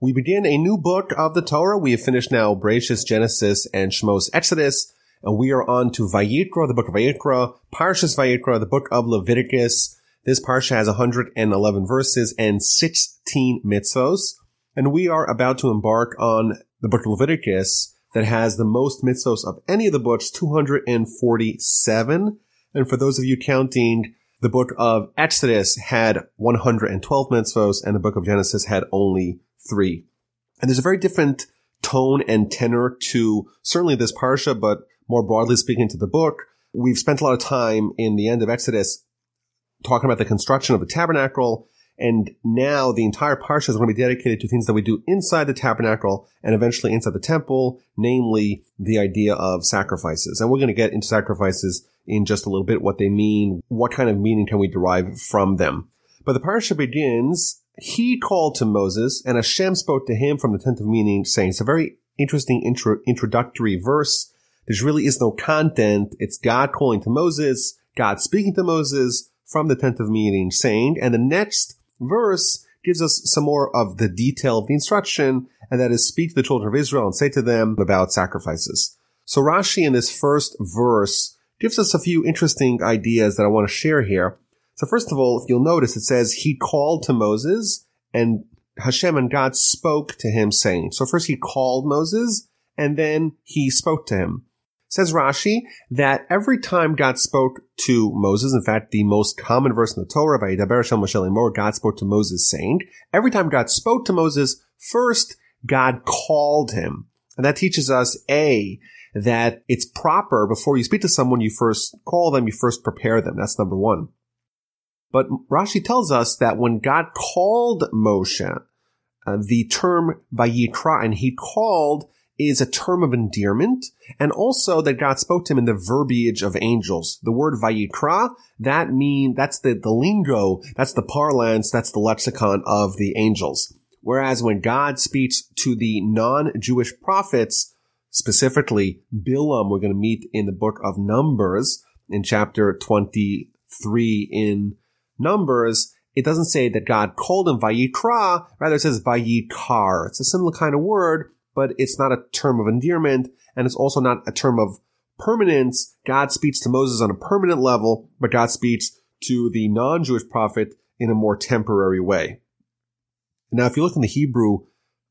We begin a new book of the Torah. We have finished now Bereshis, Genesis, and Shmos Exodus, and we are on to Vayikra, the book of Vayikra, Parshas Vayikra, the book of Leviticus. This parsha has 111 verses and 16 mitzvos, and we are about to embark on the book of Leviticus that has the most mitzvos of any of the books, 247. And for those of you counting, the book of Exodus had 112 mitzvos, and the book of Genesis had only three. And there's a very different tone and tenor to certainly this parsha, but more broadly speaking to the book. We've spent a lot of time in the end of Exodus talking about the construction of the tabernacle. And now the entire parsha is going to be dedicated to things that we do inside the tabernacle and eventually inside the temple, namely the idea of sacrifices. And we're going to get into sacrifices in just a little bit, what they mean, what kind of meaning can we derive from them. But the parsha begins he called to Moses, and Hashem spoke to him from the tent of meeting, saying, it's a very interesting intro, introductory verse. There really is no content. It's God calling to Moses, God speaking to Moses from the tent of meeting, saying, and the next verse gives us some more of the detail of the instruction, and that is speak to the children of Israel and say to them about sacrifices. So Rashi in this first verse gives us a few interesting ideas that I want to share here. So first of all, if you'll notice, it says he called to Moses and Hashem and God spoke to him saying, so first he called Moses and then he spoke to him. Says Rashi that every time God spoke to Moses, in fact, the most common verse in the Torah, by Eidabar Shalmashelimor, God spoke to Moses saying, every time God spoke to Moses, first God called him. And that teaches us A, that it's proper before you speak to someone, you first call them, you first prepare them. That's number one. But Rashi tells us that when God called Moshe, uh, the term Vayikra, and he called is a term of endearment, and also that God spoke to him in the verbiage of angels. The word Vayikra, that mean, that's the, the lingo, that's the parlance, that's the lexicon of the angels. Whereas when God speaks to the non-Jewish prophets, specifically Bilam, we're going to meet in the book of Numbers in chapter 23 in Numbers, it doesn't say that God called him Vayikra, rather it says Vayikar. It's a similar kind of word, but it's not a term of endearment, and it's also not a term of permanence. God speaks to Moses on a permanent level, but God speaks to the non-Jewish prophet in a more temporary way. Now, if you look in the Hebrew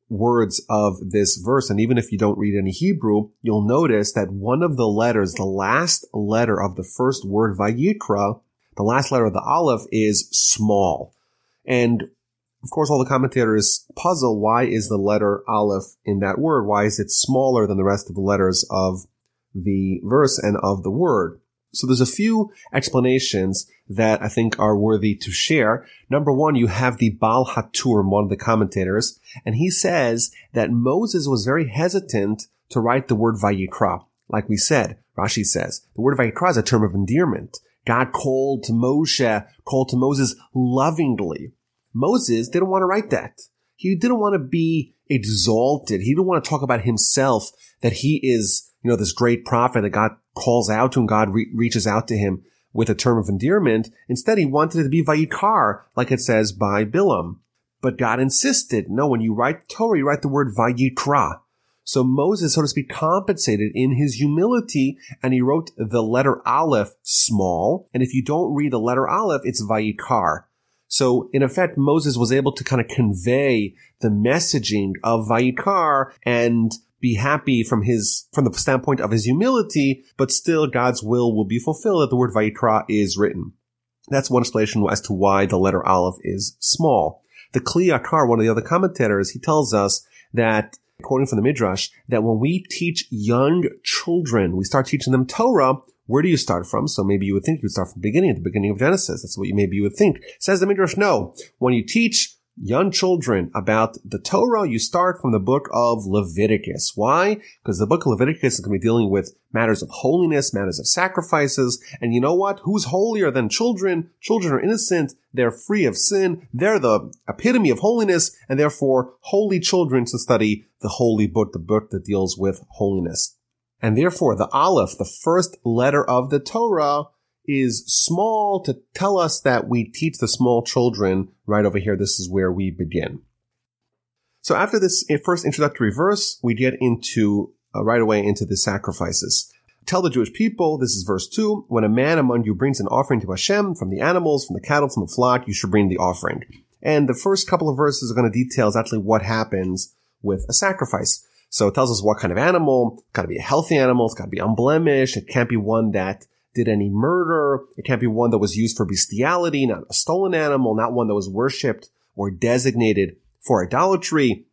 words of this verse, and even if you don't read any Hebrew, you'll notice that one of the letters, the last letter of the first word Vayikra, the last letter of the Aleph is small. And of course, all the commentators puzzle why is the letter Aleph in that word? Why is it smaller than the rest of the letters of the verse and of the word? So there's a few explanations that I think are worthy to share. Number one, you have the Baal HaTurim, one of the commentators, and he says that Moses was very hesitant to write the word Vayikra. Like we said, Rashi says, the word Vayikra is a term of endearment. God called to Moshe, called to Moses lovingly. Moses didn't want to write that. He didn't want to be exalted. He didn't want to talk about himself that he is, you know, this great prophet that God calls out to and God re- reaches out to him with a term of endearment. Instead, he wanted it to be Vayikar, like it says by Bilam. But God insisted, no, when you write Torah, you write the word Vayikra. So Moses, so to speak, compensated in his humility and he wrote the letter Aleph small. And if you don't read the letter Aleph, it's Vayikar. So in effect, Moses was able to kind of convey the messaging of Vayikar and be happy from his, from the standpoint of his humility, but still God's will will be fulfilled that the word Vayikra is written. That's one explanation as to why the letter Aleph is small. The Kli Yakar, one of the other commentators, he tells us that quoting from the Midrash, that when we teach young children, we start teaching them Torah, where do you start from? So maybe you would think you would start from the beginning, at the beginning of Genesis. That's what you maybe you would think. Says the Midrash, no. When you teach young children about the Torah, you start from the book of Leviticus. Why? Because the book of Leviticus is going to be dealing with matters of holiness, matters of sacrifices. And you know what? Who's holier than children? Children are innocent. They're free of sin. They're the epitome of holiness and therefore holy children to study the holy book, the book that deals with holiness. And therefore the Aleph, the first letter of the Torah, is small to tell us that we teach the small children right over here. This is where we begin. So after this first introductory verse, we get into uh, right away into the sacrifices. Tell the Jewish people, this is verse 2, when a man among you brings an offering to Hashem from the animals, from the cattle, from the flock, you should bring the offering. And the first couple of verses are going to detail exactly what happens with a sacrifice. So it tells us what kind of animal, it's got to be a healthy animal, it's got to be unblemished, it can't be one that did any murder, it can't be one that was used for bestiality, not a stolen animal, not one that was worshipped or designated for idolatry.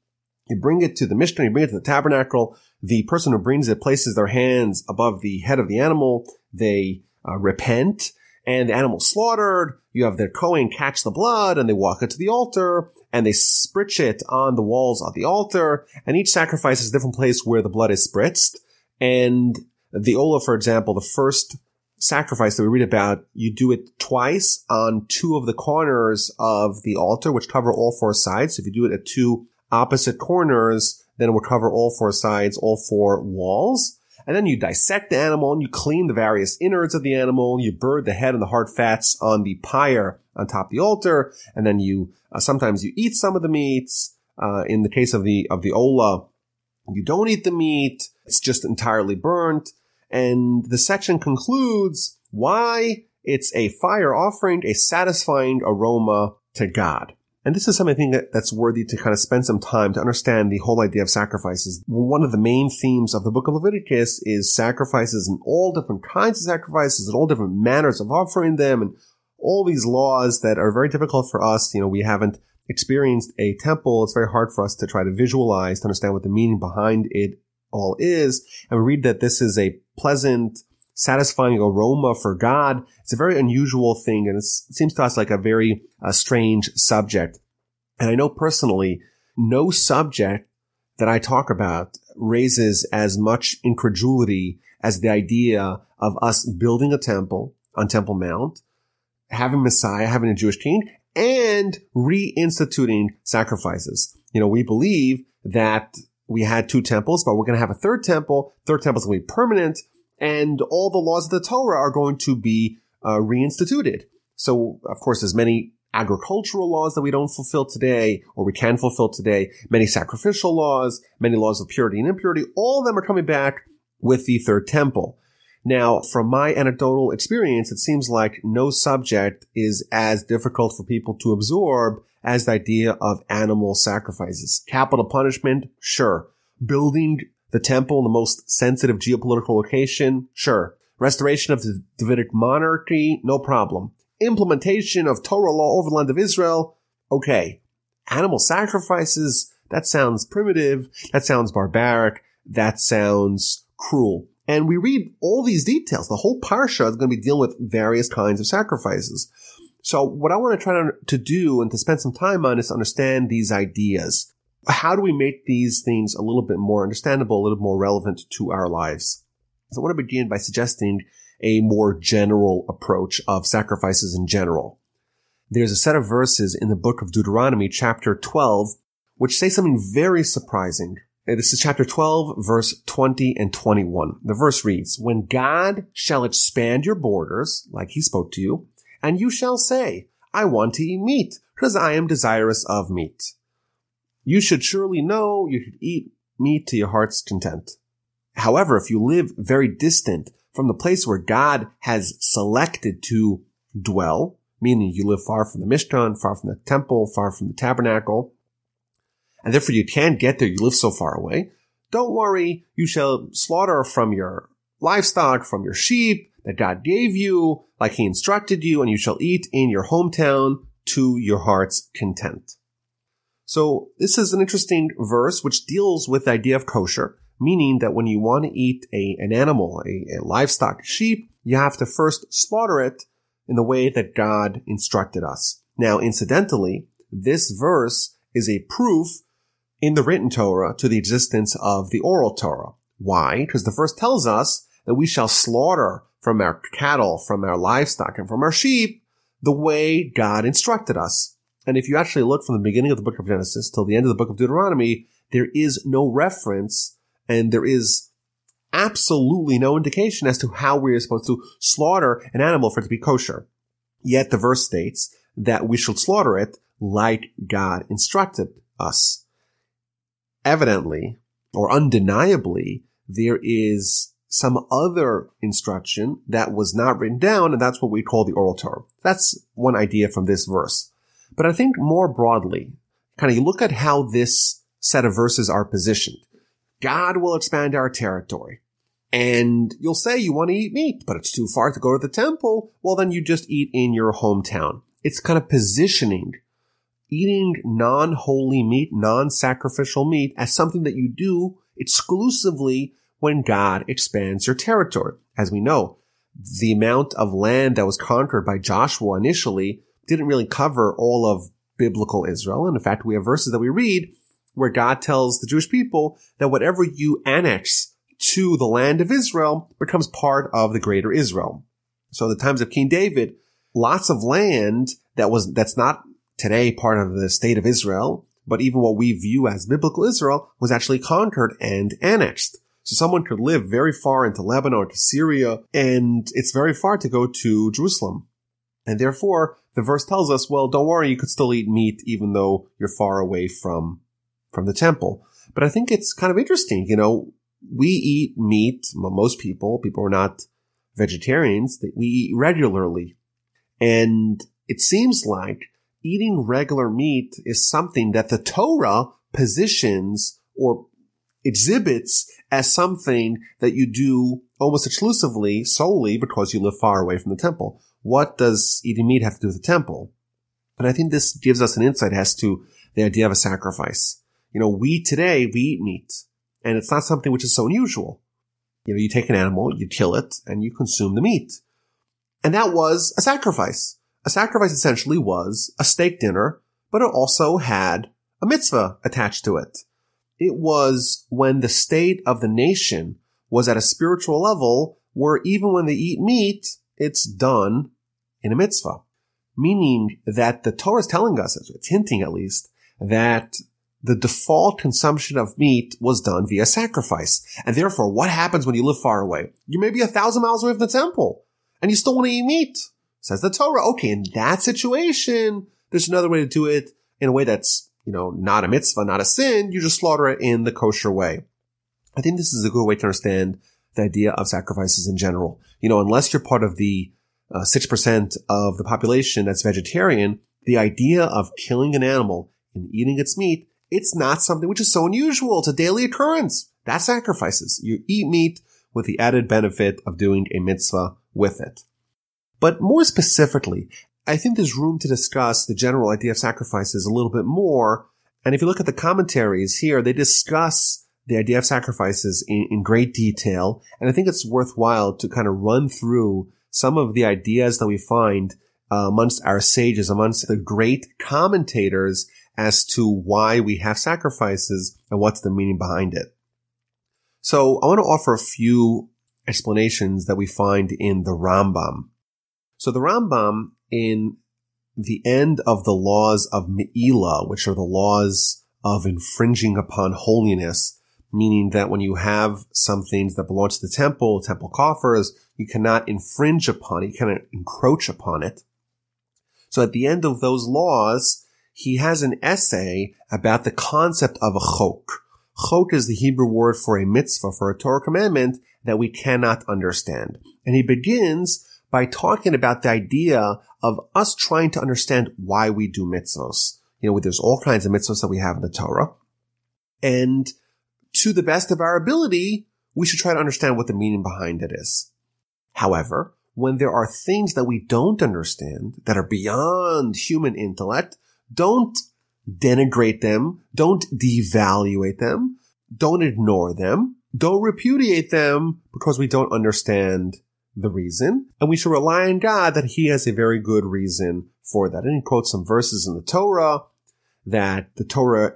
You bring it to the Mishkan, you bring it to the tabernacle. The person who brings it places their hands above the head of the animal. They uh, repent and the animal slaughtered. You have their Kohen catch the blood and they walk it to the altar and they spritz it on the walls of the altar. And each sacrifice is a different place where the blood is spritzed. And the Ola, for example, the first sacrifice that we read about, you do it twice on two of the corners of the altar, which cover all four sides. So if you do it at two opposite corners, then it will cover all four sides, all four walls. And then you dissect the animal and you clean the various innards of the animal. You burn the head and the hard fats on the pyre on top of the altar. And then you, uh, sometimes you eat some of the meats. Uh, in the case of the, of the Ola, you don't eat the meat. It's just entirely burnt. And the section concludes why it's a fire offering, a satisfying aroma to God. And this is something that, that's worthy to kind of spend some time to understand the whole idea of sacrifices. One of the main themes of the book of Leviticus is sacrifices and all different kinds of sacrifices and all different manners of offering them and all these laws that are very difficult for us. You know, we haven't experienced a temple. It's very hard for us to try to visualize, to understand what the meaning behind it all is. And we read that this is a pleasant, satisfying aroma for God. It's a very unusual thing, and it seems to us like a very uh, strange subject. And I know personally, no subject that I talk about raises as much incredulity as the idea of us building a temple on Temple Mount, having Messiah, having a Jewish king, and reinstituting sacrifices. You know, we believe that we had two temples, but we're going to have a third temple. Third temple is going to be permanent, and all the laws of the Torah are going to be uh, reinstituted. So, of course, there's many agricultural laws that we don't fulfill today, or we can fulfill today, many sacrificial laws, many laws of purity and impurity. All of them are coming back with the third temple. Now, from my anecdotal experience, it seems like no subject is as difficult for people to absorb as the idea of animal sacrifices. Capital punishment, sure. Building the temple in the most sensitive geopolitical location, sure. Restoration of the Davidic monarchy, no problem. Implementation of Torah law over the land of Israel, okay. Animal sacrifices, that sounds primitive, that sounds barbaric, that sounds cruel. And we read all these details. The whole parsha is going to be dealing with various kinds of sacrifices. So what I want to try to, do and to spend some time on is understand these ideas. How do we make these things a little bit more understandable, a little more relevant to our lives? So I want to begin by suggesting a more general approach of sacrifices in general. There's a set of verses in the book of Deuteronomy, chapter 12, which say something very surprising. This is chapter 12, verse 20 and 21. The verse reads, When God shall expand your borders, like he spoke to you, and you shall say, I want to eat meat, because I am desirous of meat. You should surely know you should eat meat to your heart's content. However, if you live very distant from the place where God has selected to dwell, meaning you live far from the Mishkan, far from the temple, far from the tabernacle, and therefore you can't get there, you live so far away, don't worry, you shall slaughter from your livestock, from your sheep, that God gave you, like he instructed you, and you shall eat in your hometown to your heart's content. So this is an interesting verse which deals with the idea of kosher, meaning that when you want to eat a, an animal, a, a livestock, sheep, you have to first slaughter it in the way that God instructed us. Now, incidentally, this verse is a proof in the written Torah to the existence of the oral Torah. Why? Because the verse tells us that we shall slaughter from our cattle, from our livestock, and from our sheep the way God instructed us. And if you actually look from the beginning of the book of Genesis till the end of the book of Deuteronomy, there is no reference and there is absolutely no indication as to how we are supposed to slaughter an animal for it to be kosher. Yet the verse states that we should slaughter it like God instructed us. evidently or undeniably, there is some other instruction that was not written down, and that's what we call the oral Torah. That's one idea from this verse. But I think more broadly, kind of you look at how this set of verses are positioned. God will expand our territory. And you'll say you want to eat meat, but it's too far to go to the temple. Well, then you just eat in your hometown. It's kind of positioning eating non-holy meat, non-sacrificial meat as something that you do exclusively when God expands your territory. As we know, the amount of land that was conquered by Joshua initially didn't really cover all of biblical Israel. And in fact, we have verses that we read where God tells the Jewish people that whatever you annex to the land of Israel becomes part of the greater Israel. So the times of King David, lots of land that was, that's not today part of the state of Israel, but even what we view as biblical Israel was actually conquered and annexed. So someone could live very far into Lebanon or to Syria, and it's very far to go to Jerusalem. And therefore, the verse tells us, well, don't worry, you could still eat meat even though you're far away from, from the temple. But I think it's kind of interesting, you know, we eat meat, most people, people are not vegetarians, that we eat regularly. And it seems like eating regular meat is something that the Torah positions or exhibits as something that you do almost exclusively, solely because you live far away from the temple. What does eating meat have to do with the temple? And I think this gives us an insight as to the idea of a sacrifice. You know, we today, we eat meat and it's not something which is so unusual. You know, you take an animal, you kill it and you consume the meat. And that was a sacrifice. A sacrifice essentially was a steak dinner, but it also had a mitzvah attached to it. It was when the state of the nation was at a spiritual level where even when they eat meat, it's done in a mitzvah. Meaning that the Torah is telling us, it's hinting at least, that the default consumption of meat was done via sacrifice. And therefore, what happens when you live far away? You may be a thousand miles away from the temple and you still want to eat meat. Says the Torah. Okay, in that situation, there's another way to do it in a way that's you know, not a mitzvah, not a sin, you just slaughter it in the kosher way. I think this is a good way to understand the idea of sacrifices in general. You know, unless you're part of the uh, 6% of the population that's vegetarian, the idea of killing an animal and eating its meat, it's not something which is so unusual. It's a daily occurrence. That's sacrifices. You eat meat with the added benefit of doing a mitzvah with it. But more specifically, I think there's room to discuss the general idea of sacrifices a little bit more. And if you look at the commentaries here, they discuss the idea of sacrifices in, in great detail. And I think it's worthwhile to kind of run through some of the ideas that we find uh, amongst our sages, amongst the great commentators as to why we have sacrifices and what's the meaning behind it. So I want to offer a few explanations that we find in the Rambam. So the Rambam in the end of the laws of Me'ilah, which are the laws of infringing upon holiness, meaning that when you have some things that belong to the temple, temple coffers, you cannot infringe upon it, you cannot encroach upon it. So at the end of those laws, he has an essay about the concept of a chok. Chok is the Hebrew word for a mitzvah, for a Torah commandment that we cannot understand. And he begins by talking about the idea of us trying to understand why we do mitzvahs. You know, there's all kinds of mitzvahs that we have in the Torah. And to the best of our ability, we should try to understand what the meaning behind it is. However, when there are things that we don't understand that are beyond human intellect, don't denigrate them, don't devaluate them, don't ignore them, don't repudiate them because we don't understand the reason, and we should rely on God that He has a very good reason for that. And he quotes some verses in the Torah that the Torah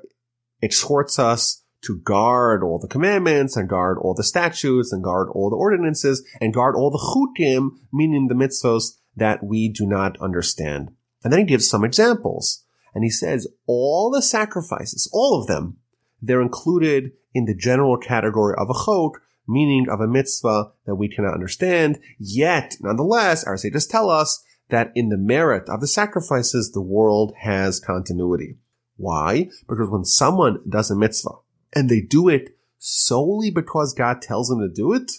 exhorts us to guard all the commandments and guard all the statutes and guard all the ordinances and guard all the chukim, meaning the mitzvos that we do not understand. And then he gives some examples. And he says all the sacrifices, all of them, they're included in the general category of a chok, meaning of a mitzvah that we cannot understand. Yet, nonetheless, our sages tell us that in the merit of the sacrifices, the world has continuity. Why? Because when someone does a mitzvah, and they do it solely because God tells them to do it,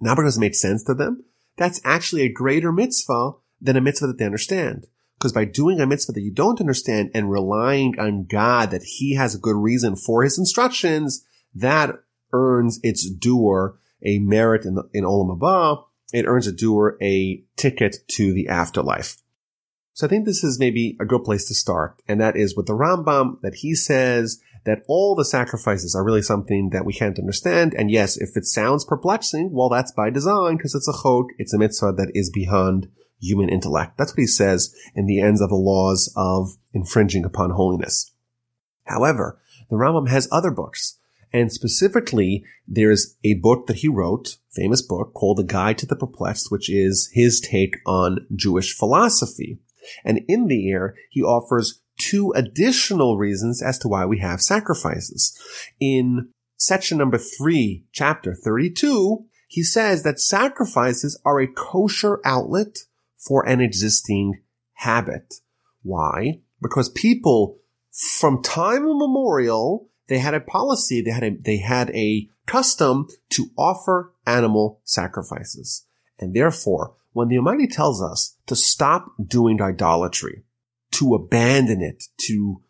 not because it makes sense to them, that's actually a greater mitzvah than a mitzvah that they understand. Because by doing a mitzvah that you don't understand and relying on God that He has a good reason for His instructions, that earns its doer a merit in, the, in Olam Haba. It earns a doer a ticket to the afterlife. So I think this is maybe a good place to start. And that is with the Rambam that he says that all the sacrifices are really something that we can't understand. And yes, if it sounds perplexing, well, that's by design because it's a chok, it's a mitzvah that is beyond human intellect. That's what he says in the ends of the laws of infringing upon holiness. However, the Rambam has other books. And specifically, there's a book that he wrote, famous book called The Guide to the Perplexed, which is his take on Jewish philosophy. And in there, he offers two additional reasons as to why we have sacrifices. In section number three, chapter 32, he says that sacrifices are a kosher outlet for an existing habit. Why? Because people from time immemorial, they had a policy, they had a, they had a custom to offer animal sacrifices. And therefore, when the Almighty tells us to stop doing idolatry, to abandon it, to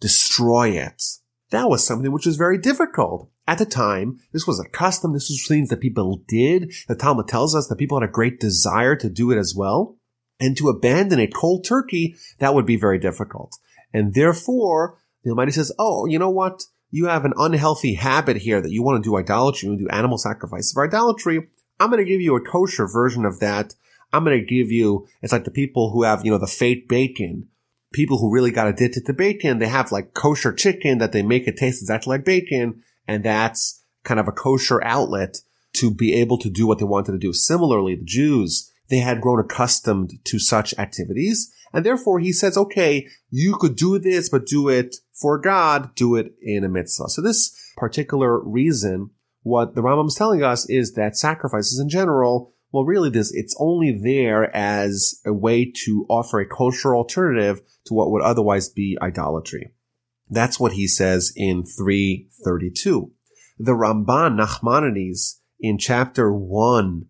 destroy it, that was something which was very difficult. At the time, this was a custom. This was things that people did. The Talmud tells us that people had a great desire to do it as well. And to abandon it cold turkey, that would be very difficult. And therefore, the Almighty says, oh, you know what? You have an unhealthy habit here that you want to do idolatry, you want to do animal sacrifice. For idolatry, I'm going to give you a kosher version of that. I'm going to give you, it's like the people who have, you know, the fake bacon. People who really got addicted to bacon, they have like kosher chicken that they make it taste exactly like bacon. And that's kind of a kosher outlet to be able to do what they wanted to do. Similarly, the Jews, they had grown accustomed to such activities. And therefore he says, okay, you could do this, but do it for God, do it in a mitzvah. So this particular reason, what the Rambam is telling us is that sacrifices in general, well, really this, it's only there as a way to offer a kosher alternative to what would otherwise be idolatry. That's what he says in 332. The Ramban Nachmanides in chapter 1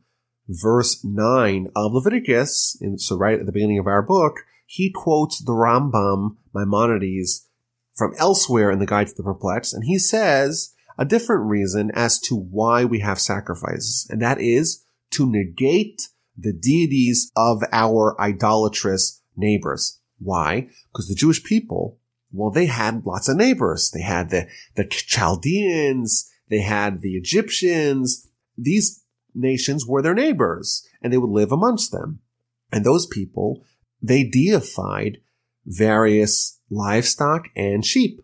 verse 9 of Leviticus, and so right at the beginning of our book, he quotes the Rambam Maimonides from elsewhere in the Guide to the Perplexed, and he says a different reason as to why we have sacrifices, and that is to negate the deities of our idolatrous neighbors. Why? Because the Jewish people, well, they had lots of neighbors. They had the, the Chaldeans, they had the Egyptians. These nations were their neighbors and they would live amongst them. And those people, they deified various livestock and sheep.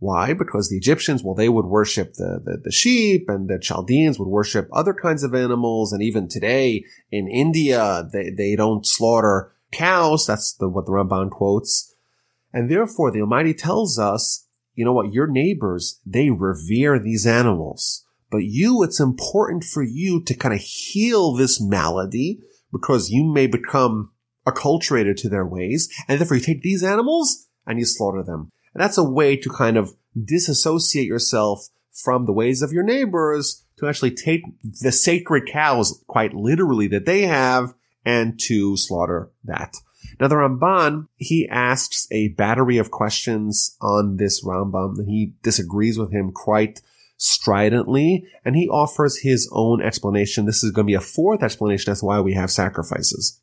Why? Because the Egyptians, well, they would worship the, the, the, sheep and the Chaldeans would worship other kinds of animals. And even today in India, they, they don't slaughter cows. That's the, what the Ramban quotes. And therefore the Almighty tells us, you know what? Your neighbors, they revere these animals. But you, it's important for you to kind of heal this malady because you may become acculturated to their ways. And therefore you take these animals and you slaughter them. And that's a way to kind of disassociate yourself from the ways of your neighbors to actually take the sacred cows, quite literally, that they have and to slaughter that. Now the Ramban, he asks a battery of questions on this Rambam and he disagrees with him quite stridently, and he offers his own explanation. This is going to be a fourth explanation as to why we have sacrifices.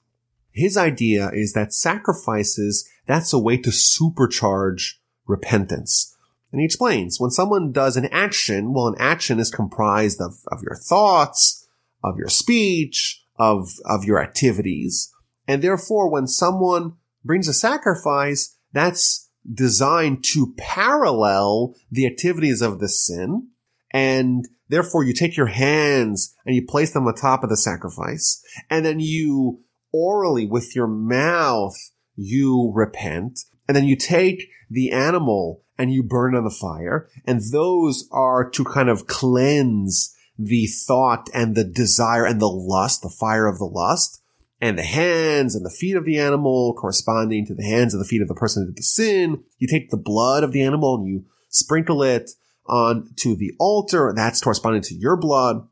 His idea is that sacrifices, that's a way to supercharge repentance. And he explains, when someone does an action, well, an action is comprised of, of your thoughts, of your speech, of, of your activities. And therefore, when someone brings a sacrifice, that's designed to parallel the activities of the sin and therefore you take your hands and you place them on top of the sacrifice and then you orally with your mouth you repent and then you take the animal and you burn on the fire and those are to kind of cleanse the thought and the desire and the lust, the fire of the lust, and the hands and the feet of the animal corresponding to the hands and the feet of the person who did the sin. You take the blood of the animal and you sprinkle it onto the altar. That's corresponding to your blood.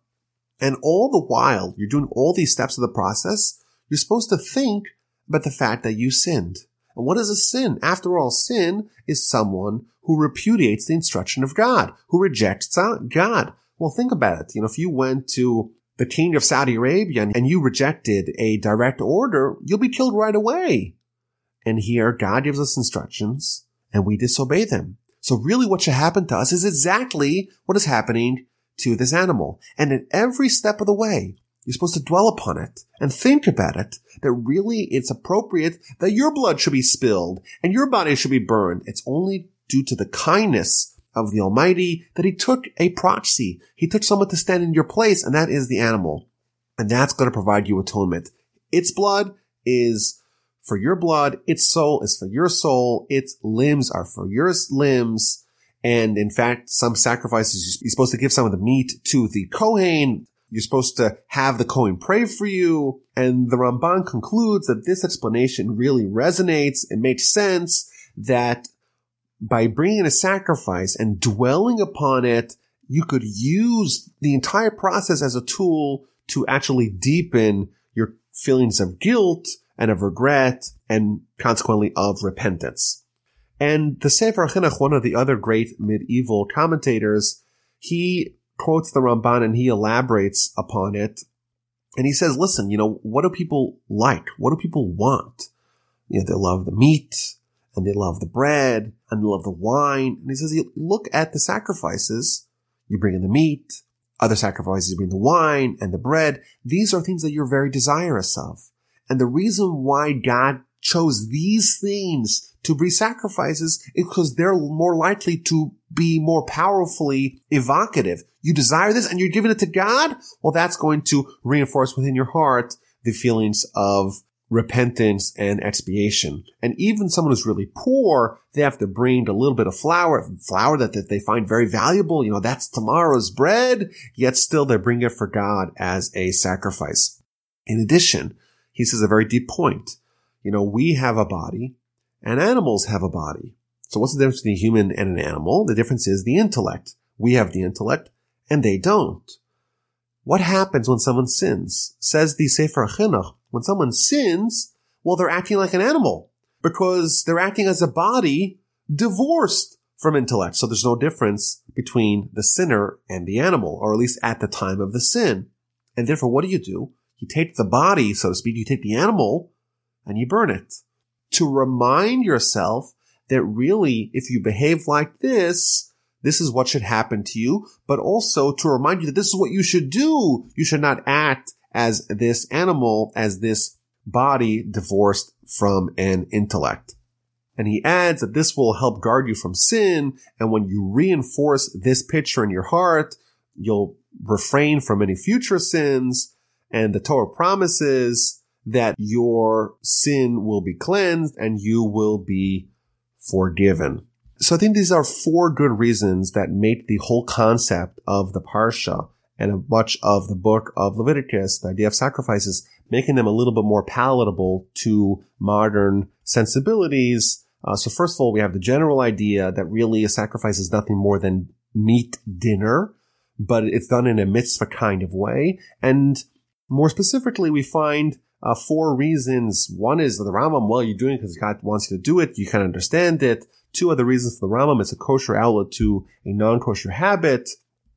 And all the while you're doing all these steps of the process, you're supposed to think about the fact that you sinned. And what is a sin? After all, sin is someone who repudiates the instruction of God, who rejects God. Well, think about it. You know, if you went to the king of Saudi Arabia and you rejected a direct order, you'll be killed right away. And here God gives us instructions and we disobey them. So really what should happen to us is exactly what is happening to this animal. And at every step of the way, you're supposed to dwell upon it and think about it, that really it's appropriate that your blood should be spilled and your body should be burned. It's only due to the kindness of the Almighty that he took a proxy. He took someone to stand in your place, and that is the animal. And that's going to provide you atonement. Its blood is for your blood. Its soul is for your soul. Its limbs are for your limbs. And in fact, some sacrifices, you're supposed to give some of the meat to the Kohen. You're supposed to have the Kohen pray for you. And the Ramban concludes that this explanation really resonates. It makes sense that by bringing a sacrifice and dwelling upon it, you could use the entire process as a tool to actually deepen your feelings of guilt and of regret and consequently of repentance. And the Sefer Chinuch, one of the other great medieval commentators, he quotes the Ramban and he elaborates upon it. And he says, listen, you know, what do people like? What do people want? You know, they love the meat and they love the bread and they love the wine. And he says, look at the sacrifices. You bring in the meat, other sacrifices, you bring the wine and the bread. These are things that you're very desirous of. And the reason why God chose these things to be sacrifices because they're more likely to be more powerfully evocative. You desire this and you're giving it to God? Well, that's going to reinforce within your heart the feelings of repentance and expiation. And even someone who's really poor, they have to bring a little bit of flour, flour that, that they find very valuable. You know, that's tomorrow's bread, yet still they bring it for God as a sacrifice. In addition, he says a very deep point. You know, we have a body and animals have a body. So what's the difference between a human and an animal? The difference is the intellect. We have the intellect and they don't. What happens when someone sins? Says the Sefer Chinuch, when someone sins, well, they're acting like an animal because they're acting as a body divorced from intellect. So there's no difference between the sinner and the animal, or at least at the time of the sin. And therefore, what do you do? You take the body, so to speak, you take the animal and you burn it to remind yourself that really, if you behave like this, this is what should happen to you, but also to remind you that this is what you should do. You should not act as this animal, as this body divorced from an intellect. And he adds that this will help guard you from sin. And when you reinforce this picture in your heart, you'll refrain from any future sins and the Torah promises that your sin will be cleansed and you will be forgiven. So I think these are four good reasons that make the whole concept of the Parsha and a much of the book of Leviticus, the idea of sacrifices, making them a little bit more palatable to modern sensibilities. Uh, so first of all, we have the general idea that really a sacrifice is nothing more than meat dinner, but it's done in a mitzvah kind of way. And more specifically, we find uh, four reasons. One is the Rambam, well, you're doing it because God wants you to do it. You can understand it. Two other reasons for the Rambam, it's a kosher outlet to a non-kosher habit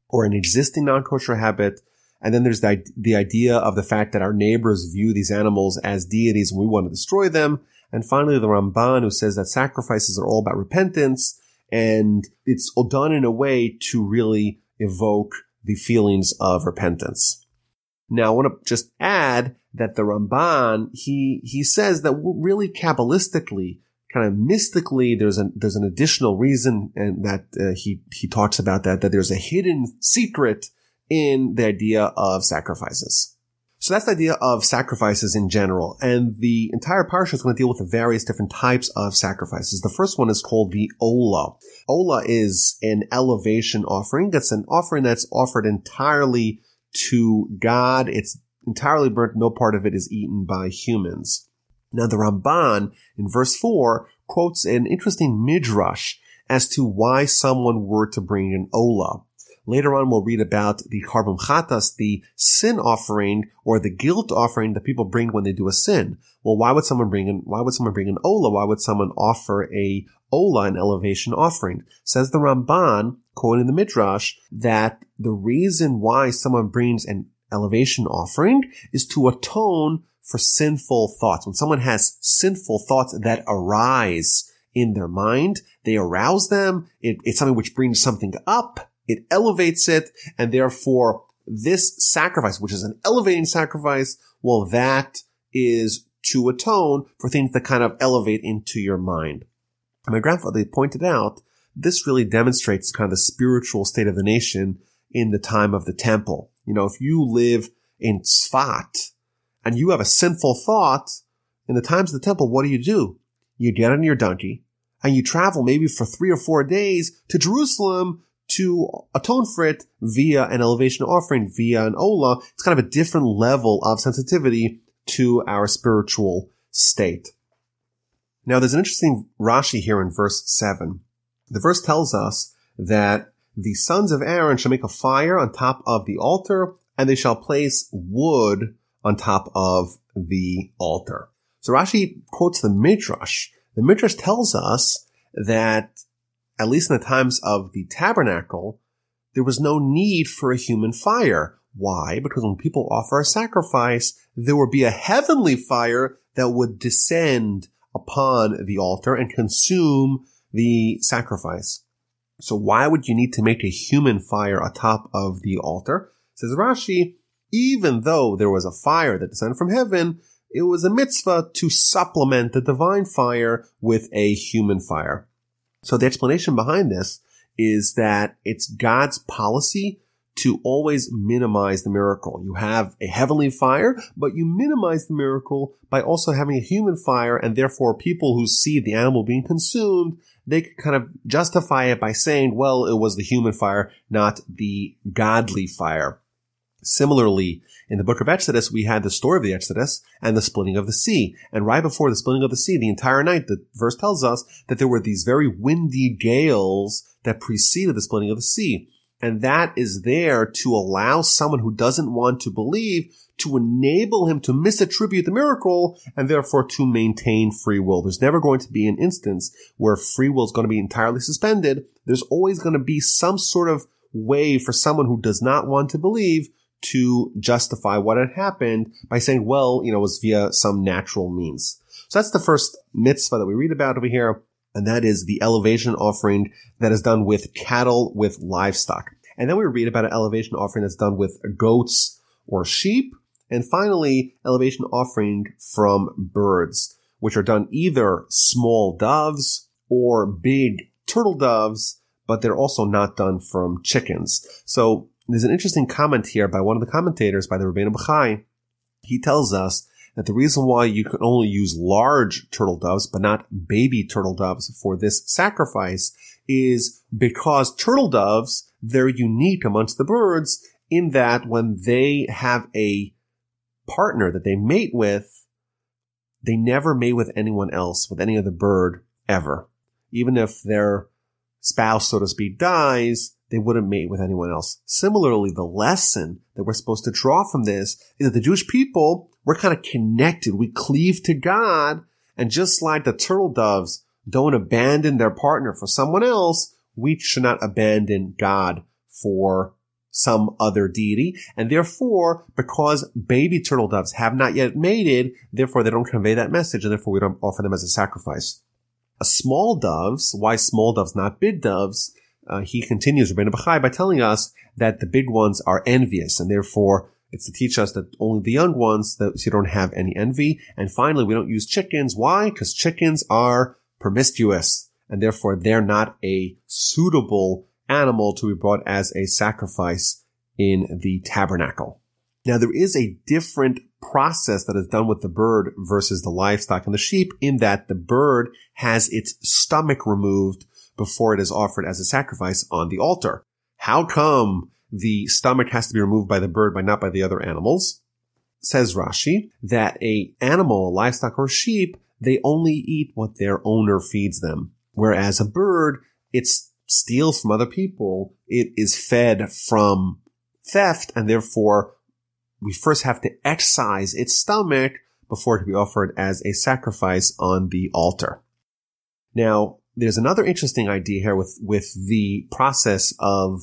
or an existing non-kosher habit. And then there's the, the idea of the fact that our neighbors view these animals as deities and we want to destroy them. And finally, the Ramban who says that sacrifices are all about repentance and it's all done in a way to really evoke the feelings of repentance. Now, I want to just add that the Ramban, he, he says that really Kabbalistically, kind of mystically, there's an, there's an additional reason and that uh, he, he talks about that, that there's a hidden secret in the idea of sacrifices. So that's the idea of sacrifices in general. And the entire parsha is going to deal with the various different types of sacrifices. The first one is called the Ola. Ola is an elevation offering. That's an offering that's offered entirely to God. It's entirely burnt. No part of it is eaten by humans. Now the Ramban in verse 4 quotes an interesting midrash. as to why someone were to bring an olah. Later on, we'll read about the Korban Chatas, the sin offering or the guilt offering that people bring when they do a sin. Well, why would someone bring an, why would someone bring an Olah? Why would someone offer a Olah, an elevation offering? Says the Ramban, quoting the Midrash, that the reason why someone brings an elevation offering is to atone for sinful thoughts. When someone has sinful thoughts that arise in their mind, they arouse them. It, it's something which brings something up it elevates it, and therefore this sacrifice, which is an elevating sacrifice, well, that is to atone for things that kind of elevate into your mind. And my grandfather pointed out this really demonstrates kind of the spiritual state of the nation in the time of the temple. You know, if you live in Tzfat and you have a sinful thought in the times of the temple, what do you do? You get on your donkey and you travel maybe for three or four days to Jerusalem to atone for it via an elevation offering, via an Ola. It's kind of a different level of sensitivity to our spiritual state. Now, there's an interesting Rashi here in verse 7. The verse tells us that the sons of Aaron shall make a fire on top of the altar, and they shall place wood on top of the altar. So Rashi quotes the Midrash. The Midrash tells us that at least in the times of the tabernacle, there was no need for a human fire. Why? Because when people offer a sacrifice, there would be a heavenly fire that would descend upon the altar and consume the sacrifice. So why would you need to make a human fire atop of the altar? Says Rashi, even though there was a fire that descended from heaven, it was a mitzvah to supplement the divine fire with a human fire. So the explanation behind this is that it's God's policy to always minimize the miracle. You have a heavenly fire, but you minimize the miracle by also having a human fire, and therefore people who see the animal being consumed, they can kind of justify it by saying, well, it was the human fire, not the godly fire. Similarly, in the book of Exodus, we had the story of the Exodus and the splitting of the sea. And right before the splitting of the sea, the entire night, the verse tells us that there were these very windy gales that preceded the splitting of the sea. And that is there to allow someone who doesn't want to believe to enable him to misattribute the miracle and therefore to maintain free will. There's never going to be an instance where free will is going to be entirely suspended. There's always going to be some sort of way for someone who does not want to believe to justify what had happened by saying, well, you know, it was via some natural means. So that's the first mitzvah that we read about over here. And that is the elevation offering that is done with cattle, with livestock. And then we read about an elevation offering that's done with goats or sheep. And finally, elevation offering from birds, which are done either small doves or big turtle doves, but they're also not done from chickens. So there's an interesting comment here by one of the commentators by the Rabbeinu Bachai. He tells us that the reason why you can only use large turtle doves, but not baby turtle doves for this sacrifice is because turtle doves, they're unique amongst the birds in that when they have a partner that they mate with, they never mate with anyone else, with any other bird ever. Even if their spouse, so to speak, dies, they wouldn't mate with anyone else. Similarly, the lesson that we're supposed to draw from this is that the Jewish people, we're kind of connected. We cleave to God. And just like the turtle doves don't abandon their partner for someone else, we should not abandon God for some other deity. And therefore, because baby turtle doves have not yet mated, therefore they don't convey that message and therefore we don't offer them as a sacrifice. A small doves, why small doves, not big doves? Uh, he continues, Rabbeinu Bachai, by telling us that the big ones are envious, and therefore it's to teach us that only the young ones that you don't have any envy. And finally, we don't use chickens. Why? Because chickens are promiscuous, and therefore they're not a suitable animal to be brought as a sacrifice in the tabernacle. Now there is a different process that is done with the bird versus the livestock and the sheep in that the bird has its stomach removed before it is offered as a sacrifice on the altar. How come the stomach has to be removed by the bird, but not by the other animals? Says Rashi that a animal, livestock or sheep, they only eat what their owner feeds them. Whereas a bird, it steals from other people, it is fed from theft and therefore we first have to excise its stomach before it can be offered as a sacrifice on the altar. Now, there's another interesting idea here with, with the process of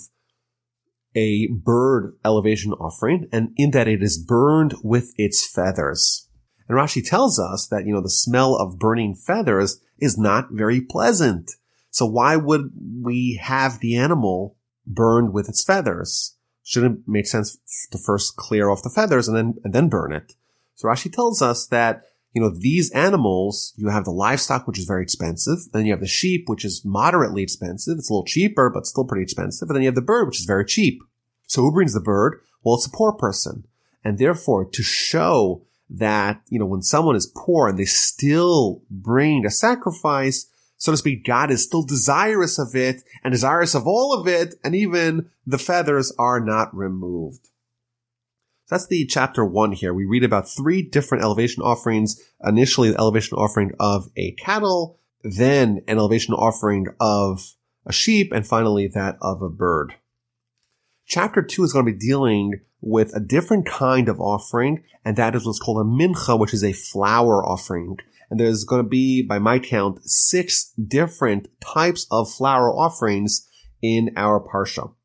a bird elevation offering, and in that it is burned with its feathers. And Rashi tells us that, you know, the smell of burning feathers is not very pleasant. So why would we have the animal burned with its feathers? Shouldn't it make sense to first clear off the feathers and then, and then burn it? So Rashi tells us that, you know, these animals, you have the livestock, which is very expensive. Then you have the sheep, which is moderately expensive. It's a little cheaper, but still pretty expensive. And then you have the bird, which is very cheap. So who brings the bird? Well, it's a poor person. And therefore, to show that, you know, when someone is poor and they still bring a sacrifice, so to speak, God is still desirous of it and desirous of all of it, and even the feathers are not removed. That's the chapter one here. We read about three different elevation offerings. Initially, the elevation offering of a cattle, then an elevation offering of a sheep, and finally that of a bird. Chapter two is going to be dealing with a different kind of offering, and that is what's called a mincha, which is a flour offering. And there's going to be, by my count, six different types of flour offerings in our parsha.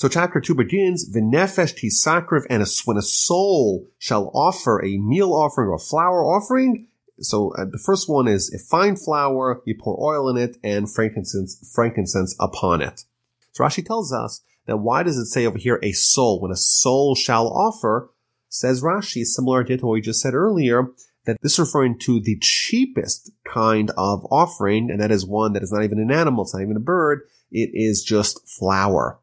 So chapter two begins, V'nefesh tisakriv, and when a soul shall offer a meal offering or a flour offering. So uh, the first one is a fine flour, you pour oil in it and frankincense, frankincense upon it. So Rashi tells us that why does it say over here a soul? When a soul shall offer, says Rashi, similar to what we just said earlier, that this is referring to the cheapest kind of offering, and that is one that is not even an animal, it's not even a bird, it is just flour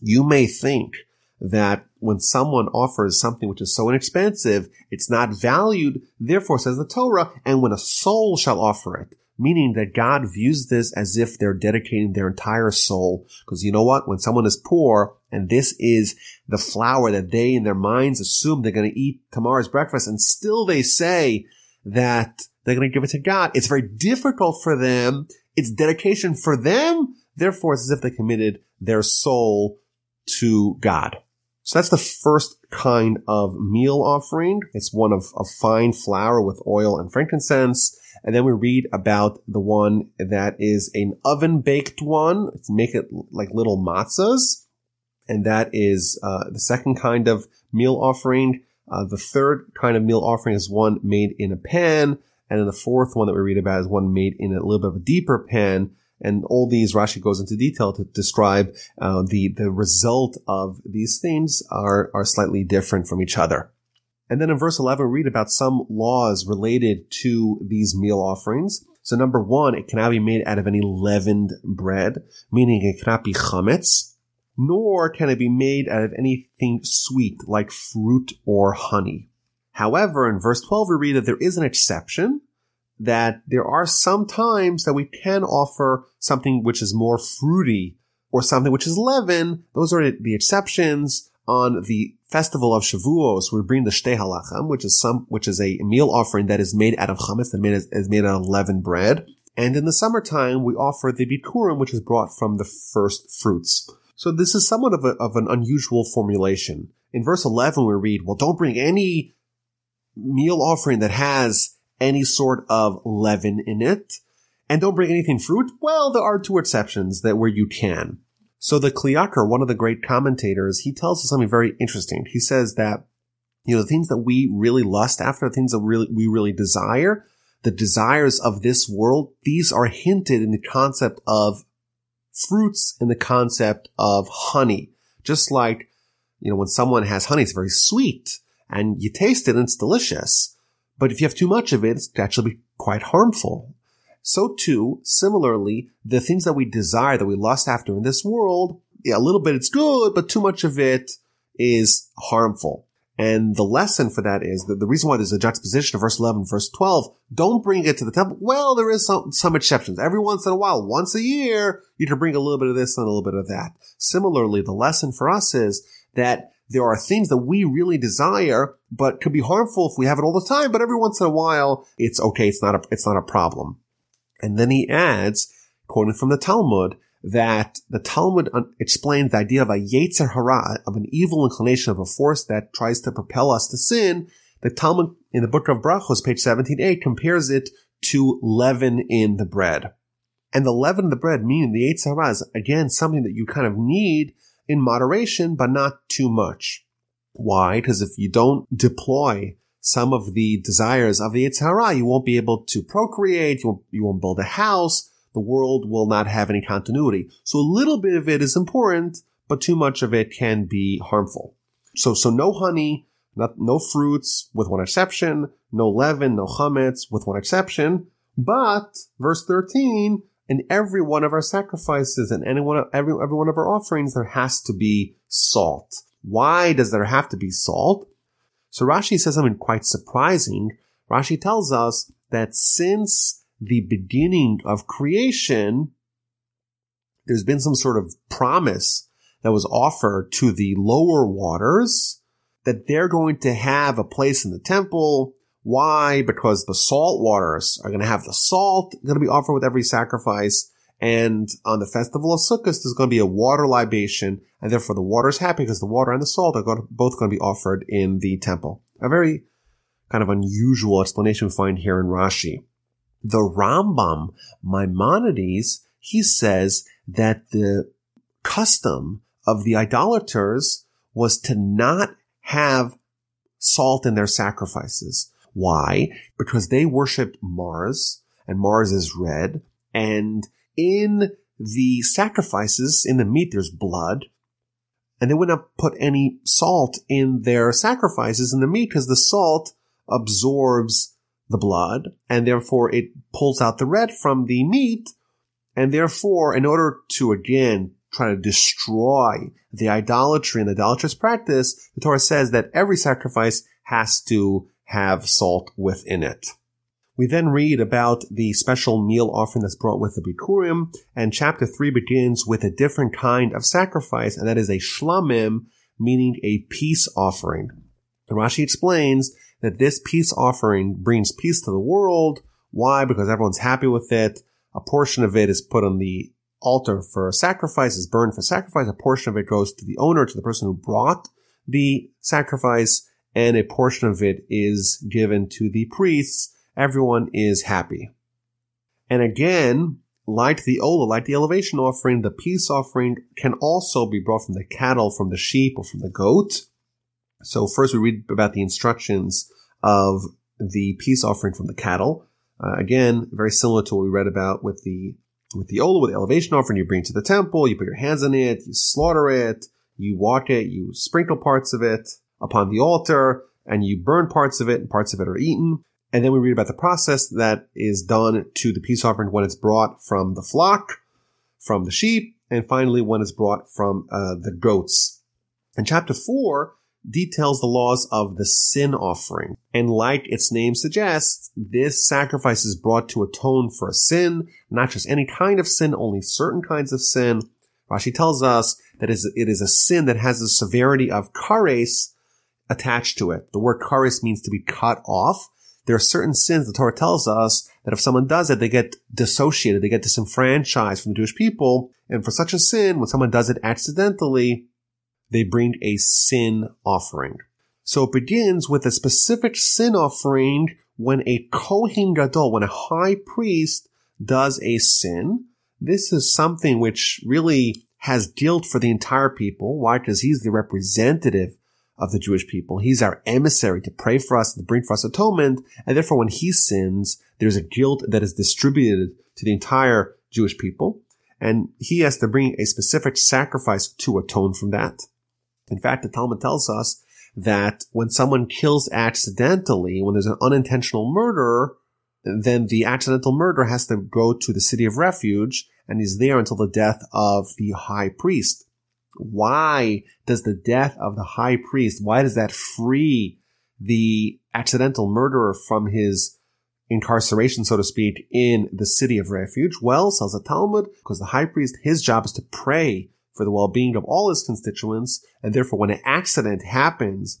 you may think that when someone offers something which is so inexpensive, it's not valued, therefore says the Torah, and when a soul shall offer it, meaning that God views this as if they're dedicating their entire soul. Because you know what? When someone is poor, and this is the flour that they in their minds assume they're going to eat tomorrow's breakfast, and still they say that they're going to give it to God, it's very difficult for them. It's dedication for them. Therefore, it's as if they committed their soul to God. So that's the first kind of meal offering. It's one of, of fine flour with oil and frankincense. And then we read about the one that is an oven baked one. It's make it like little matzahs. And that is uh, the second kind of meal offering. Uh, the third kind of meal offering is one made in a pan. And then the fourth one that we read about is one made in a little bit of a deeper pan. And all these Rashi goes into detail to describe uh, the the result of these things are are slightly different from each other. And then in verse 11, we read about some laws related to these meal offerings. So number one, it cannot be made out of any leavened bread, meaning it cannot be chametz, nor can it be made out of anything sweet like fruit or honey. However, in verse 12, we read that there is an exception, that there are some times that we can offer something which is more fruity or something which is leaven. Those are the exceptions. On the festival of Shavuos, we bring the shtei halechem, which is some, which is a meal offering that is made out of chametz, that is made out of leavened bread. And in the summertime, we offer the bikurim, which is brought from the first fruits. So this is somewhat of, a, of an unusual formulation. In verse 11, we read, well, don't bring any meal offering that has any sort of leaven in it. And don't bring anything fruit? Well, there are two exceptions that where you can. So the Kli one of the great commentators, he tells us something very interesting. He says that, you know, the things that we really lust after, the things that really, we really desire, the desires of this world, these are hinted in the concept of fruits in the concept of honey. Just like, you know, when someone has honey, it's very sweet and you taste it and it's delicious. But if you have too much of it, it's actually quite harmful. So too, similarly, the things that we desire, that we lust after in this world, yeah, a little bit it's good, but too much of it is harmful. And the lesson for that is that the reason why there's a juxtaposition of verse 11, verse 12, don't bring it to the temple. Well, there is some, some exceptions. Every once in a while, once a year, you can bring a little bit of this and a little bit of that. Similarly, the lesson for us is that there are things that we really desire, but could be harmful if we have it all the time. But every once in a while, it's okay. It's not a, it's not a problem. And then he adds, quoting from the Talmud, that the Talmud explains the idea of a yetzer hara, of an evil inclination of a force that tries to propel us to sin. The Talmud in the book of Brachos, page 17a, compares it to leaven in the bread. And the leaven in the bread, meaning the yetzer hara, is again something that you kind of need in moderation, but not too much. Why? Because if you don't deploy some of the desires of the yetzer you won't be able to procreate, you won't, you won't build a house, the world will not have any continuity. So a little bit of it is important, but too much of it can be harmful. So, so no honey, not, no fruits with one exception, no leaven, no chametz with one exception. But verse 13, in every one of our sacrifices and any one, every, every one of our offerings, there has to be salt. Why does there have to be salt? So Rashi says something quite surprising. Rashi tells us that since the beginning of creation, there's been some sort of promise that was offered to the lower waters that they're going to have a place in the temple. Why? Because the salt waters are going to have the salt going to be offered with every sacrifice. And on the festival of Sukkot, there's going to be a water libation, and therefore the water is happy because the water and the salt are going to, both going to be offered in the temple. A very kind of unusual explanation we find here in Rashi. The Rambam, Maimonides, he says that the custom of the idolaters was to not have salt in their sacrifices. Why? Because they worshiped Mars, and Mars is red, and in the sacrifices, in the meat, there's blood, and they would not put any salt in their sacrifices in the meat because the salt absorbs the blood and therefore it pulls out the red from the meat. And therefore, in order to again try to destroy the idolatry and idolatrous practice, the Torah says that every sacrifice has to have salt within it. We then read about the special meal offering that's brought with the Bikurim, and chapter 3 begins with a different kind of sacrifice, and that is a shlamim, meaning a peace offering. And Rashi explains that this peace offering brings peace to the world. Why? Because everyone's happy with it. A portion of it is put on the altar for sacrifice, is burned for sacrifice. A portion of it goes to the owner, to the person who brought the sacrifice, and a portion of it is given to the priests. Everyone is happy. And again, like the Ola, like the elevation offering, the peace offering can also be brought from the cattle, from the sheep, or from the goat. So first we read about the instructions of the peace offering from the cattle. Uh, again, very similar to what we read about with the with the ola, with the elevation offering. You bring it to the temple, you put your hands on it, you slaughter it, you walk it, you sprinkle parts of it upon the altar, and you burn parts of it, and parts of it are eaten. And then we read about the process that is done to the peace offering when it's brought from the flock, from the sheep, and finally when it's brought from uh, the goats. And chapter 4, details the laws of the sin offering. And like its name suggests, this sacrifice is brought to atone for a sin, not just any kind of sin, only certain kinds of sin. Rashi tells us that it is a sin that has the severity of kares attached to it. The word kares means to be cut off. There are certain sins the Torah tells us that if someone does it, they get dissociated, they get disenfranchised from the Jewish people. And for such a sin, when someone does it accidentally, they bring a sin offering. So it begins with a specific sin offering when a Kohen Gadol, when a high priest does a sin. This is something which really has guilt for the entire people. Why? Because he's the representative of the Jewish people. He's our emissary to pray for us and to bring for us atonement. And therefore, when he sins, there's a guilt that is distributed to the entire Jewish people. And he has to bring a specific sacrifice to atone from that. In fact, the Talmud tells us that when someone kills accidentally, when there's an unintentional murder, then the accidental murderer has to go to the city of refuge and he's there until the death of the high priest. Why does the death of the high priest, why does that free the accidental murderer from his incarceration, so to speak, in the city of refuge? Well, says the Talmud, because the high priest, his job is to pray for the well-being of all his constituents, and therefore when an accident happens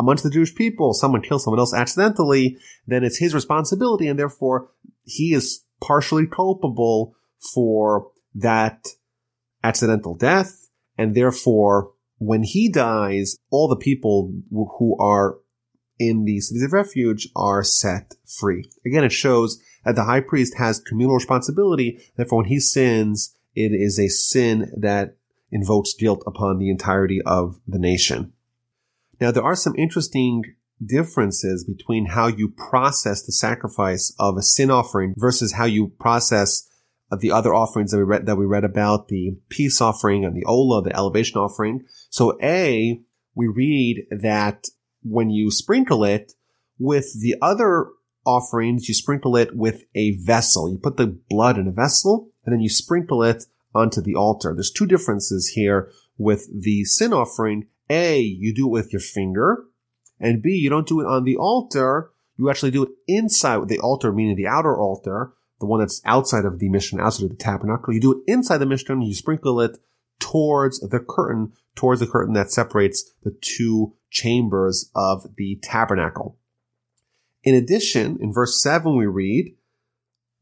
amongst the Jewish people, someone kills someone else accidentally, then it's his responsibility, and therefore he is partially culpable for that accidental death. And therefore, when he dies, all the people who are in the cities of refuge are set free. Again, it shows that the high priest has communal responsibility. Therefore, when he sins, it is a sin that invokes guilt upon the entirety of the nation. Now, there are some interesting differences between how you process the sacrifice of a sin offering versus how you process the other offerings that we read, that we read about, the peace offering and the Ola, the elevation offering. So A, we read that when you sprinkle it with the other offerings, you sprinkle it with a vessel. You put the blood in a vessel and then you sprinkle it onto the altar. There's two differences here with the sin offering. A, you do it with your finger and B, you don't do it on the altar. You actually do it inside the altar, meaning the outer altar, the one that's outside of the Mishkan, outside of the tabernacle. You do it inside the Mishkan. You sprinkle it towards the curtain, towards the curtain that separates the two chambers of the tabernacle. In addition, in verse 7 we read,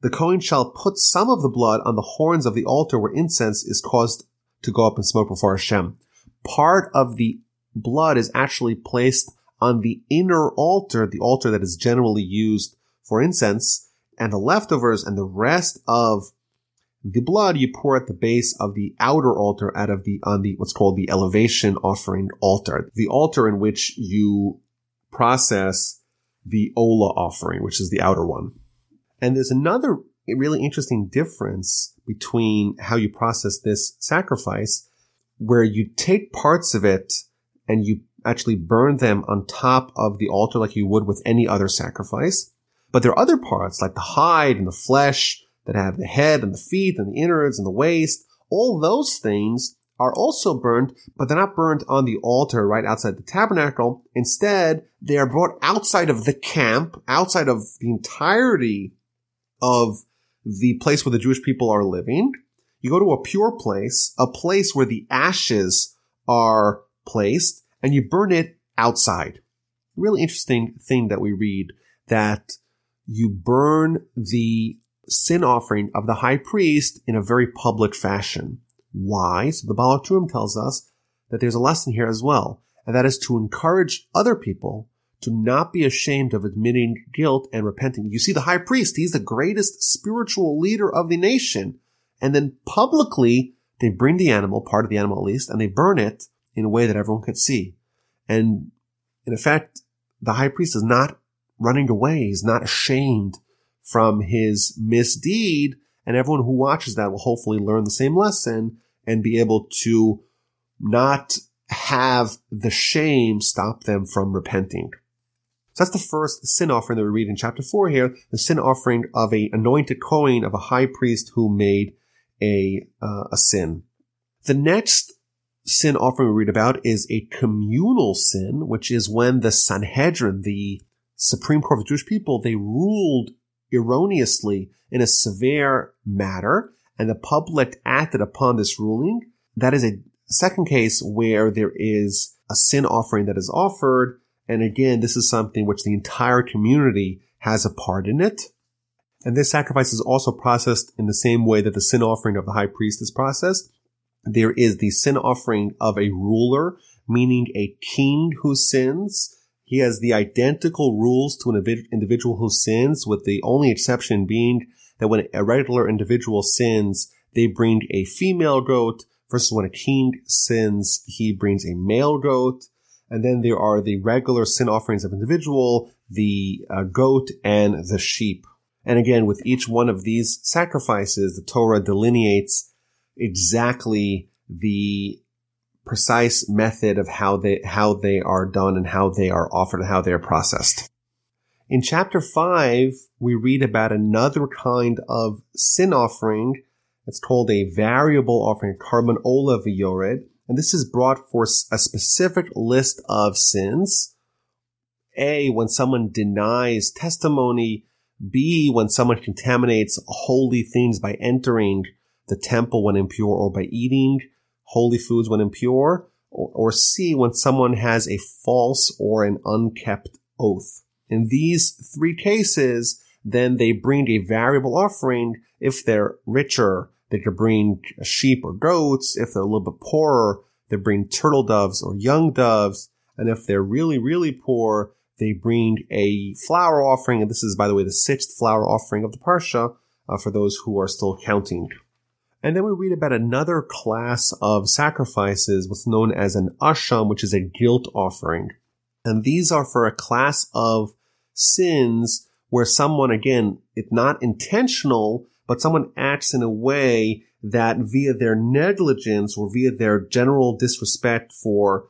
the Kohen shall put some of the blood on the horns of the altar where incense is caused to go up and smoke before Hashem. Part of the blood is actually placed on the inner altar, the altar that is generally used for incense, and the leftovers and the rest of the blood you pour at the base of the outer altar out of the, on the, what's called the elevation offering altar. The altar in which you process the Ola offering, which is the outer one. And there's another really interesting difference between how you process this sacrifice, where you take parts of it and you actually burn them on top of the altar like you would with any other sacrifice. But there are other parts like the hide and the flesh that have the head and the feet and the innards and the waste. All those things are also burned, but they're not burned on the altar right outside the tabernacle. Instead, they are brought outside of the camp, outside of the entirety of the place where the Jewish people are living. You go to a pure place, a place where the ashes are placed, and you burn it outside. Really interesting thing that we read that you burn the sin offering of the high priest in a very public fashion. Why? So the Baal HaTurim tells us that there's a lesson here as well, and that is to encourage other people to not be ashamed of admitting guilt and repenting. You see, the high priest, he's the greatest spiritual leader of the nation. And then publicly, they bring the animal, part of the animal at least, and they burn it in a way that everyone could see. And in effect, the high priest is not running away. He's not ashamed from his misdeed. And everyone who watches that will hopefully learn the same lesson and be able to not have the shame stop them from repenting. So that's the first sin offering that we read in chapter four here, the sin offering of a anointed Kohen of a high priest who made a, uh, a sin. The next sin offering we read about is a communal sin, which is when the Sanhedrin, the Supreme Court of the Jewish people, they ruled erroneously in a severe matter and the public acted upon this ruling. That is a second case where there is a sin offering that is offered. And again, this is something which the entire community has a part in it. And this sacrifice is also processed in the same way that the sin offering of the high priest is processed. There is the sin offering of a ruler, meaning a king who sins. He has the identical rules to an individual who sins, with the only exception being that when a regular individual sins, they bring a female goat, versus when a king sins, he brings a male goat. And then there are the regular sin offerings of individual, the uh, goat, and the sheep. And again, with each one of these sacrifices, the Torah delineates exactly the precise method of how they, how they are done and how they are offered and how they are processed. In chapter five, we read about another kind of sin offering. It's called a variable offering, korban ola. And this is brought for a specific list of sins. A, when someone denies testimony. B, when someone contaminates holy things by entering the temple when impure or by eating holy foods when impure, or, or C, when someone has a false or an unkept oath. In these three cases, then they bring a variable offering. If they're richer, they could bring sheep or goats. If they're a little bit poorer, they bring turtle doves or young doves. And if they're really, really poor, they bring a flour offering. And this is, by the way, the sixth flour offering of the Parsha uh, for those who are still counting. And then we read about another class of sacrifices, what's known as an asham, which is a guilt offering. And these are for a class of sins where someone, again, it's not intentional, but someone acts in a way that via their negligence or via their general disrespect for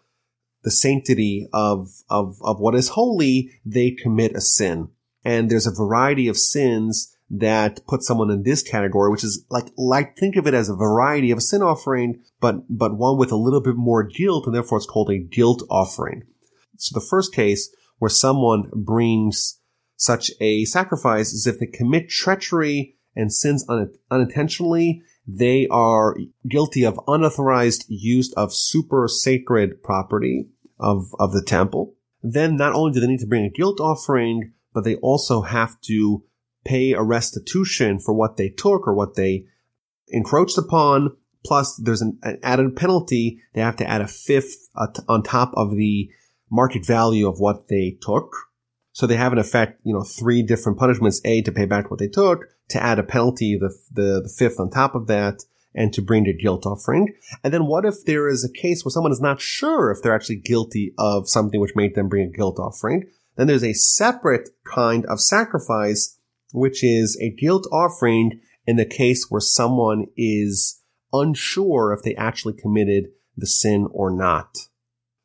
the sanctity of, of, of what is holy, they commit a sin. And there's a variety of sins that put someone in this category, which is like, like, think of it as a variety of a sin offering, but, but one with a little bit more guilt, and therefore it's called a guilt offering. So the first case where someone brings such a sacrifice is if they commit treachery and sins un- unintentionally, they are guilty of unauthorized use of super sacred property of, of the temple. Then not only do they need to bring a guilt offering, but they also have to pay a restitution for what they took or what they encroached upon. Plus, there's an, an added penalty. They have to add a fifth uh, on top of the market value of what they took. So they have in effect, you know, three different punishments. A, to pay back what they took, to add a penalty, the, the, the fifth on top of that, and to bring the guilt offering. And then what if there is a case where someone is not sure if they're actually guilty of something which made them bring a guilt offering? Then there's a separate kind of sacrifice, which is a guilt offering in the case where someone is unsure if they actually committed the sin or not.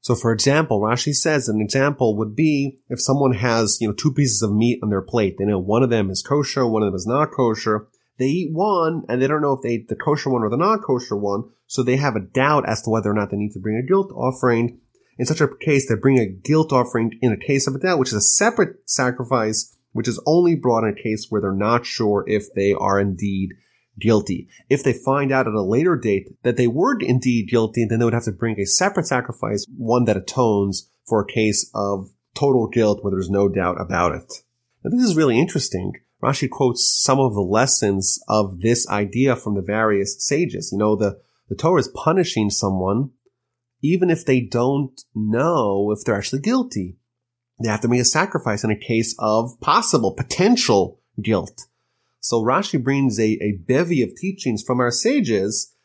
So for example, Rashi says an example would be if someone has, you know, two pieces of meat on their plate. They know one of them is kosher, one of them is not kosher. They eat one and they don't know if they ate the kosher one or the non kosher one. So they have a doubt as to whether or not they need to bring a guilt offering. In such a case, they bring a guilt offering in a case of a doubt, which is a separate sacrifice, which is only brought in a case where they're not sure if they are indeed guilty. If they find out at a later date that they were indeed guilty, then they would have to bring a separate sacrifice, one that atones for a case of total guilt where there's no doubt about it. Now, this is really interesting. Rashi quotes some of the lessons of this idea from the various sages. You know, the, the Torah is punishing someone even if they don't know if they're actually guilty. They have to make a sacrifice in a case of possible, potential guilt. So Rashi brings a, a bevy of teachings from our sages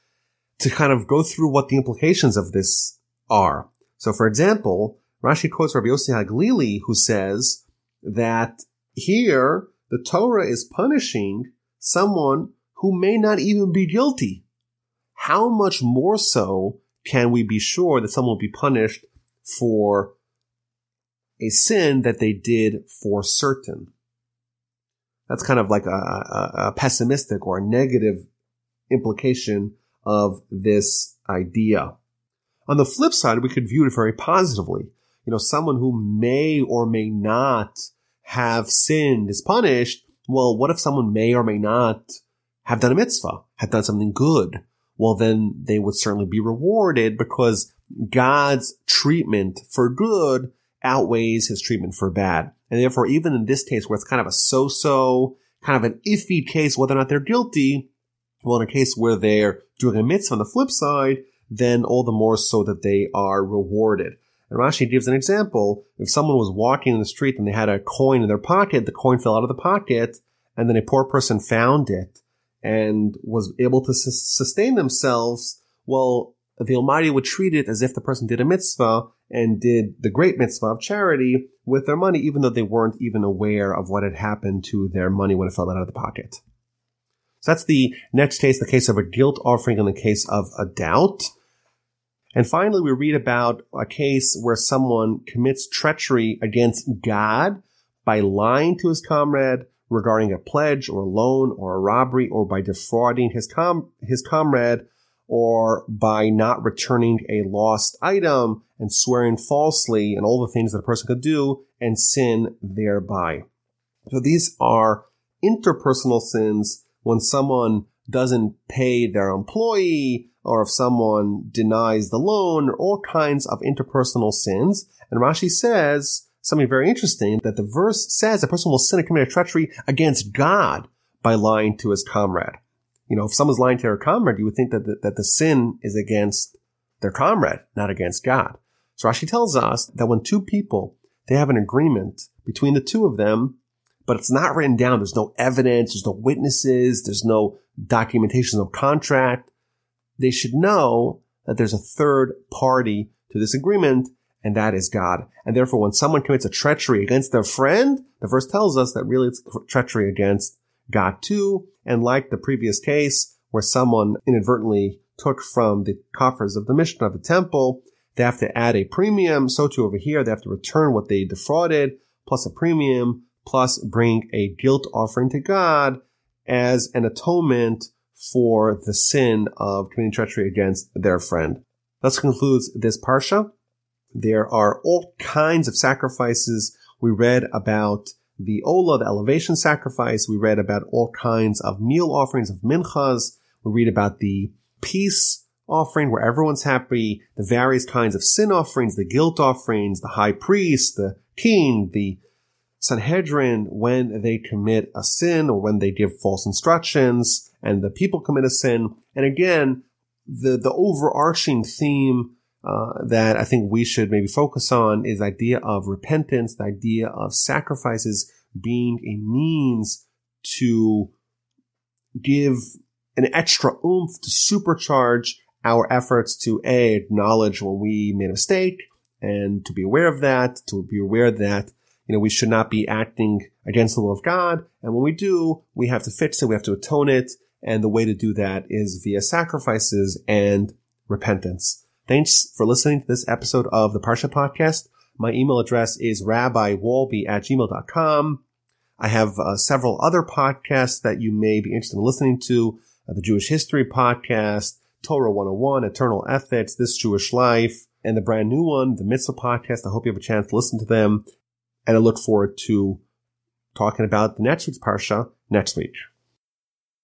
to kind of go through what the implications of this are. So for example, Rashi quotes Rabbi Yossi HaGlili who says that here the Torah is punishing someone who may not even be guilty. How much more so can we be sure that someone will be punished for a sin that they did for certain? That's kind of like a, a, a pessimistic or a negative implication of this idea. On the flip side, we could view it very positively. You know, someone who may or may not have sinned is punished. Well, what if someone may or may not have done a mitzvah, have done something good? Well, then they would certainly be rewarded because God's treatment for good outweighs his treatment for bad. And therefore, even in this case where it's kind of a so-so, kind of an iffy case whether or not they're guilty, well, in a case where they're doing a mitzvah on the flip side, then all the more so that they are rewarded. And Rashi gives an example. If someone was walking in the street and they had a coin in their pocket, the coin fell out of the pocket, and then a poor person found it and was able to sustain themselves, well, the Almighty would treat it as if the person did a mitzvah and did the great mitzvah of charity with their money, even though they weren't even aware of what had happened to their money when it fell out of the pocket. So that's the next case, the case of a guilt offering and the case of a doubt. And finally, we read about a case where someone commits treachery against God by lying to his comrade regarding a pledge or a loan or a robbery or by defrauding his com- his comrade or by not returning a lost item and swearing falsely and all the things that a person could do and sin thereby. So these are interpersonal sins when someone doesn't pay their employee or if someone denies the loan or all kinds of interpersonal sins. And Rashi says something very interesting that the verse says a person will sin and commit a treachery against God by lying to his comrade. You know, if someone's lying to their comrade, you would think that the, that the sin is against their comrade, not against God. So Rashi tells us that when two people, they have an agreement between the two of them, but it's not written down. There's no evidence. There's no witnesses. There's no documentation of contract. They should know that there's a third party to this agreement, and that is God. And therefore, when someone commits a treachery against their friend, the verse tells us that really it's treachery against God too. And like the previous case, where someone inadvertently took from the coffers of the mission of the temple, they have to add a premium. So too over here, they have to return what they defrauded plus a premium plus bring a guilt offering to God as an atonement for the sin of committing treachery against their friend. That concludes this parsha. There are all kinds of sacrifices. We read about the Ola, the elevation sacrifice. We read about all kinds of meal offerings of minchas. We read about the peace offering where everyone's happy, the various kinds of sin offerings, the guilt offerings, the high priest, the king, the Sanhedrin when they commit a sin or when they give false instructions and the people commit a sin. And again, the, the overarching theme uh, that I think we should maybe focus on is the idea of repentance, the idea of sacrifices being a means to give an extra oomph to supercharge our efforts to a acknowledge when we made a mistake and to be aware of that, to be aware that you know, we should not be acting against the will of God. And when we do, we have to fix it. We have to atone it. And the way to do that is via sacrifices and repentance. Thanks for listening to this episode of the Parsha Podcast. My email address is rabbiwolbe at gmail.com. I have uh, several other podcasts that you may be interested in listening to. Uh, the Jewish History Podcast, Torah 101, Eternal Ethics, This Jewish Life, and the brand new one, the Mitzvah Podcast. I hope you have a chance to listen to them and I look forward to talking about the next week's Parsha next week.